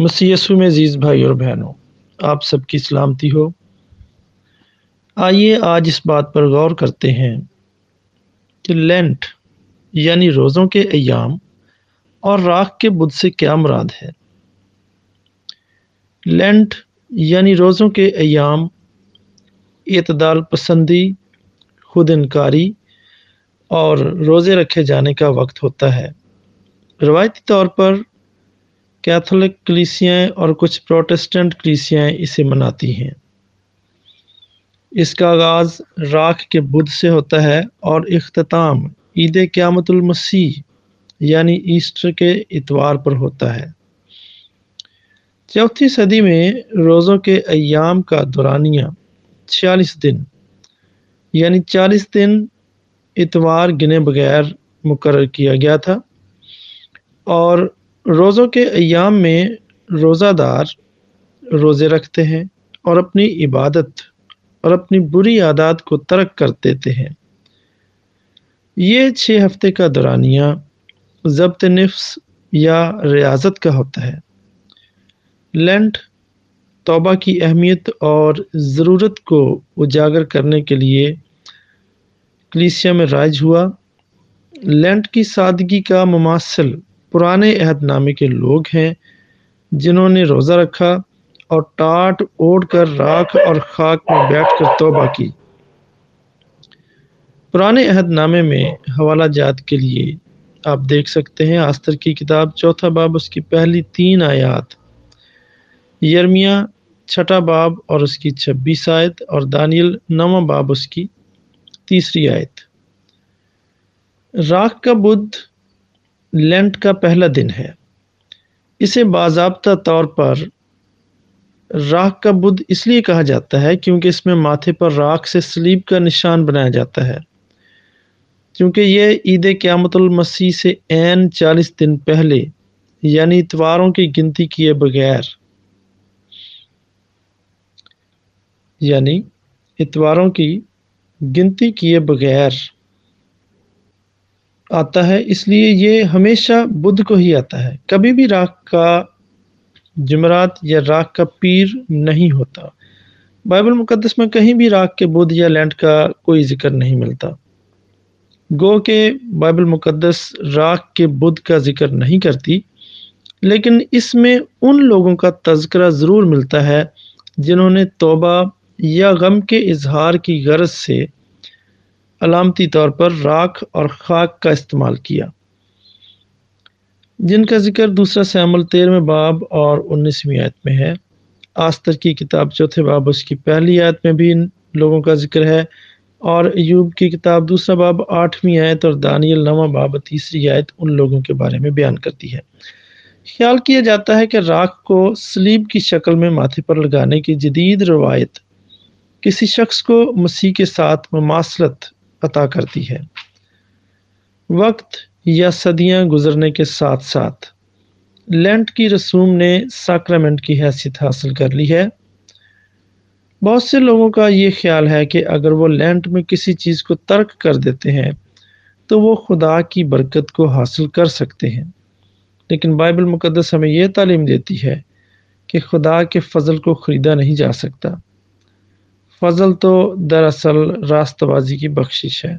मसीसु में अज़ीज़ भाई और बहनों, आप सबकी सलामती हो। आइए आज इस बात पर गौर करते हैं कि लेंट यानी रोज़ों के अयाम और राख के बुद्ध से क्या मुराद है। लेंट यानी रोज़ों के अयाम, इतदाल पसंदी खुद इनकारी और रोज़े रखे जाने का वक्त होता है। रवायती तौर पर कैथोलिक कलीसियाँ और कुछ प्रोटेस्टेंट कलीसियाँ इसे मनाती हैं। इसका आगाज़ राख के बुध से होता है और अख्ताम ईद क़्यामतुल मसीह, यानी ईस्टर के इतवार पर होता है। चौथी सदी में रोज़ों के अयाम का दौरानिया, छियालीस दिन, यानी चालीस दिन इतवार गिने बगैर मुकर किया गया था। और रोज़ों के अयाम में रोज़ादार रोज़े रखते हैं और अपनी इबादत और अपनी बुरी आदत को तर्क कर देते हैं। ये छः हफ़्ते का दौरानिया जब्त नफ्स या रियाजत का होता है। लेंट तौबा की अहमियत और ज़रूरत को उजागर करने के लिए कलीसिया में राज हुआ। लेंट की सादगी का मुमासल पुराने अहदनामे के लोग हैं, जिन्होंने रोज़ा रखा और टाट ओढ़ कर राख और खाक में बैठ कर तोबा की। पुराने अहदनामे में हवाला जात के लिए आप देख सकते हैं, आस्तर की किताब, चौथा बाब, उसकी पहली तीन आयात। यर्मिया, छठा बाब और उसकी छब्बीस आयत और दानियल, नवा बाब उसकी तीसरी आयत। राख का बुद्ध लेंट का पहला दिन है। इसे बाजाबता तौर पर राख का बुध इसलिए कहा जाता है क्योंकि इसमें माथे पर राख से सलीब का निशान बनाया जाता है। क्योंकि यह ईद मसीह से एन चालीस दिन पहले, यानी इतवारों की गिनती किए बगैर, यानी इतवारों की गिनती किए बगैर आता है, इसलिए ये हमेशा बुध को ही आता है। कभी भी राख का जमरात या राख का पीर नहीं होता। बाइबल मुकदस में कहीं भी राख के बुध या लैंड का कोई ज़िक्र नहीं मिलता। गो के बाइबल मुकदस राख के बुध का ज़िक्र नहीं करती, लेकिन इसमें उन लोगों का तस्करा ज़रूर मिलता है, जिन्होंने तोबा या गम के इजहार की गरज से अलामती तौर पर राख और खाक का इस्तेमाल किया। जिनका ज़िक्र दूसरा सैमल तेरहवें बाब और उन्नीसवीं आयत में है। आस्तर की किताब चौथे बाब उसकी पहली आयत में भी इन लोगों का ज़िक्र है और यूब की किताब दूसरा बाब आठवीं आयत और दानियल नवा बाब तीसरी आयत उन लोगों के बारे में बयान करती है। ख्याल किया जाता है कि राख को सलीब की शक्ल में माथे पर लगाने की जदीद रवायत किसी शख्स को मसीह के साथ ममासलत अता करती है। वक्त या सदियाँ गुजरने के साथ साथ लेंट की रसूम ने साक्रामेंट की हैसियत हासिल कर ली है। बहुत से लोगों का ये ख्याल है कि अगर वो लेंट में किसी चीज़ को तर्क कर देते हैं तो वो खुदा की बरकत को हासिल कर सकते हैं। लेकिन बाइबल मुकदस हमें यह तालीम देती है कि खुदा के फजल को ख़रीदा नहीं जा सकता। फजल तो दरअसल रास्तबाजी की बख्शिश है।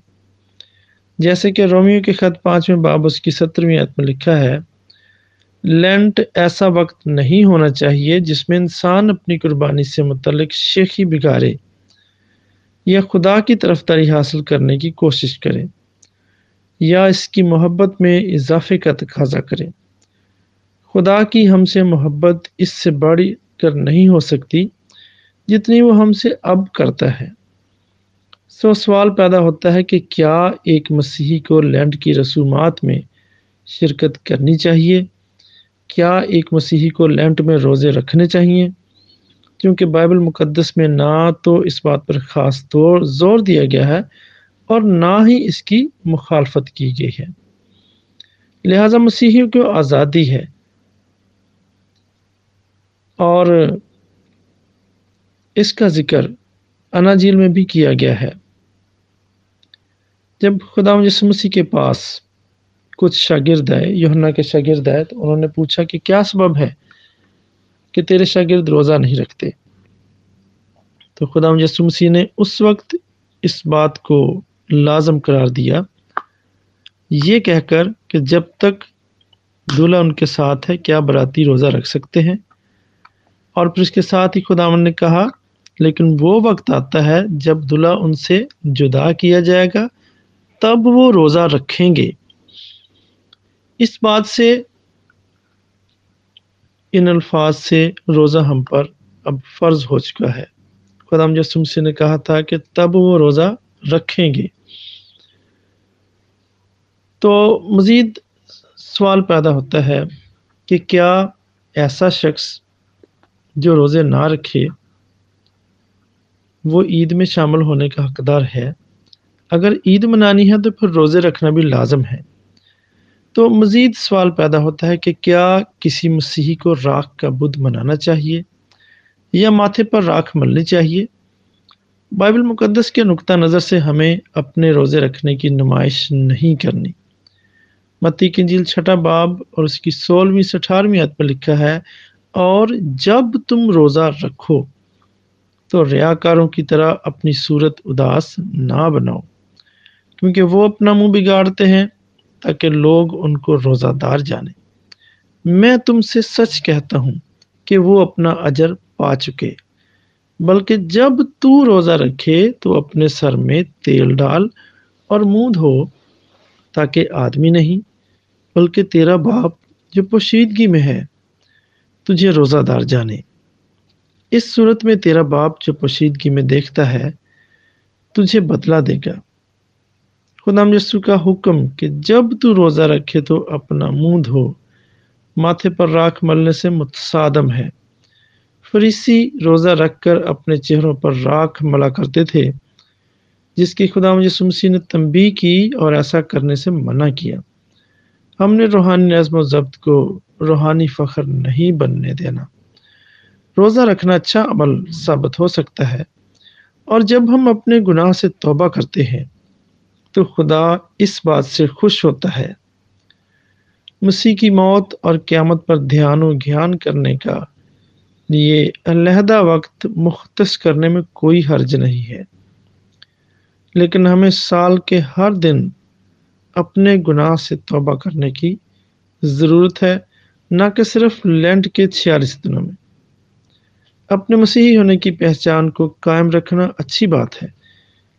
जैसे कि रोमियो के खत पाँचवें बाब उसकी सत्रहवीं आयत में लिखा है, लेंट ऐसा वक्त नहीं होना चाहिए जिसमें इंसान अपनी कुर्बानी से मुतलक शेखी बिगाड़े, या खुदा की तरफदारी हासिल करने की कोशिश करे, या इसकी मोहब्बत में इजाफे का तकाजा करे। खुदा की हमसे मोहब्बत इससे बढ़ कर नहीं हो सकती जितनी वो हमसे अब करता है। सो सवाल पैदा होता है कि क्या एक मसीही को लैंड की रसूमात में शिरकत करनी चाहिए? क्या एक मसीही को लैंड में रोज़े रखने चाहिए? क्योंकि बाइबल मुकद्दस में ना तो इस बात पर ख़ास तौर, ज़ोर दिया गया है और ना ही इसकी मुखालफत की गई है। लिहाजा मसीहियों को आज़ादी है। और इसका ज़िक्र अनाजील में भी किया गया है। जब खुदा मसीह के पास कुछ शागिर्द आए योहन्ना के शागिर्द आए तो उन्होंने पूछा कि क्या सबब है कि तेरे शागिर्द रोज़ा नहीं रखते? तो खुदा मसीह ने उस वक्त इस बात को लाजम करार दिया। ये कहकर कि जब तक दूल्हा उनके साथ है, क्या बराती रोज़ा रख सकते हैं? और फिर इसके साथ ही खुदावन ने कहा लेकिन वो वक्त आता है जब दुल्हा उनसे जुदा किया जाएगा, तब वो रोज़ा रखेंगे। इस बात से, इन अल्फाज से रोज़ा हम पर अब फ़र्ज़ हो चुका है। खुदाम यसुम से ने कहा था कि तब वो रोज़ा रखेंगे। तो मज़ीद सवाल पैदा होता है कि क्या ऐसा शख्स जो रोज़े ना रखे वो ईद में शामिल होने का हकदार है। अगर ईद मनानी है तो फिर रोज़े रखना भी लाजम है। तो मज़ीद सवाल पैदा होता है कि क्या किसी मसीही को राख का बुध मनाना चाहिए या माथे पर राख मलनी चाहिए? बाइबल मुकदस के नुक्ता नज़र से हमें अपने रोज़े रखने की नुमाइश नहीं करनी। मत्ती की छठा बाब और उसकी सोलहवीं से अठारहवीं आयत पर लिखा है, और जब तुम रोज़ा रखो तो रियाकारों की तरह अपनी सूरत उदास ना बनाओ, क्योंकि वो अपना मुँह बिगाड़ते हैं ताकि लोग उनको रोज़ादार जाने। मैं तुमसे सच कहता हूँ कि वो अपना अजर पा चुके, बल्कि जब तू रोज़ा रखे तो अपने सर में तेल डाल और मुँह धो, ताकि आदमी नहीं, बल्कि तेरा बाप जो पोशीदगी में है, तुझे रोज़ादार जाने। इस सूरत में तेरा बाप जो पोशीदगी में देखता है, तुझे बदला देगा। खुदाम यसु का हुक्म कि जब तू रोज़ा रखे तो अपना मुँह धो। माथे पर राख मलने से मुतसादम है। फरीसी रोज़ा रखकर अपने चेहरों पर राख मला करते थे, जिसकी खुदाम यसुमसी ने तंबी की और ऐसा करने से मना किया। हमने रूहानी नज़म जब्त को रूहानी फ़ख्र नहीं बनने देना। रोज़ा रखना अच्छा अमल साबित हो सकता है। और जब हम अपने गुनाह से तौबा करते हैं तो खुदा इस बात से खुश होता है। मसीह की मौत और क़्यामत पर ध्यान और ज्ञान करने का लिए अलहदा वक्त मुख्त करने में कोई हर्ज नहीं है। लेकिन हमें साल के हर दिन अपने गुनाह से तौबा करने की ज़रूरत है, न कि सिर्फ़ लैंड के छियालीस दिनों में। अपने मसीही होने की पहचान को कायम रखना अच्छी बात है।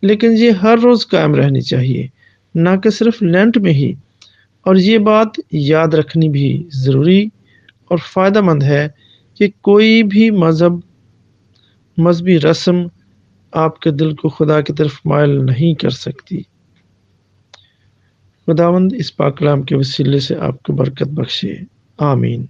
लेकिन ये हर रोज़ कायम रहनी चाहिए, ना कि सिर्फ़ लेंट में ही। और ये बात याद रखनी भी ज़रूरी और फ़ायदा मंद है कि कोई भी मज़हब, मजहबी रस्म आपके दिल को खुदा की तरफ़ मायल नहीं कर सकती। खुदावंद, इस पाकलाम के वसीले से आपको बरकत बख्शे। आमीन।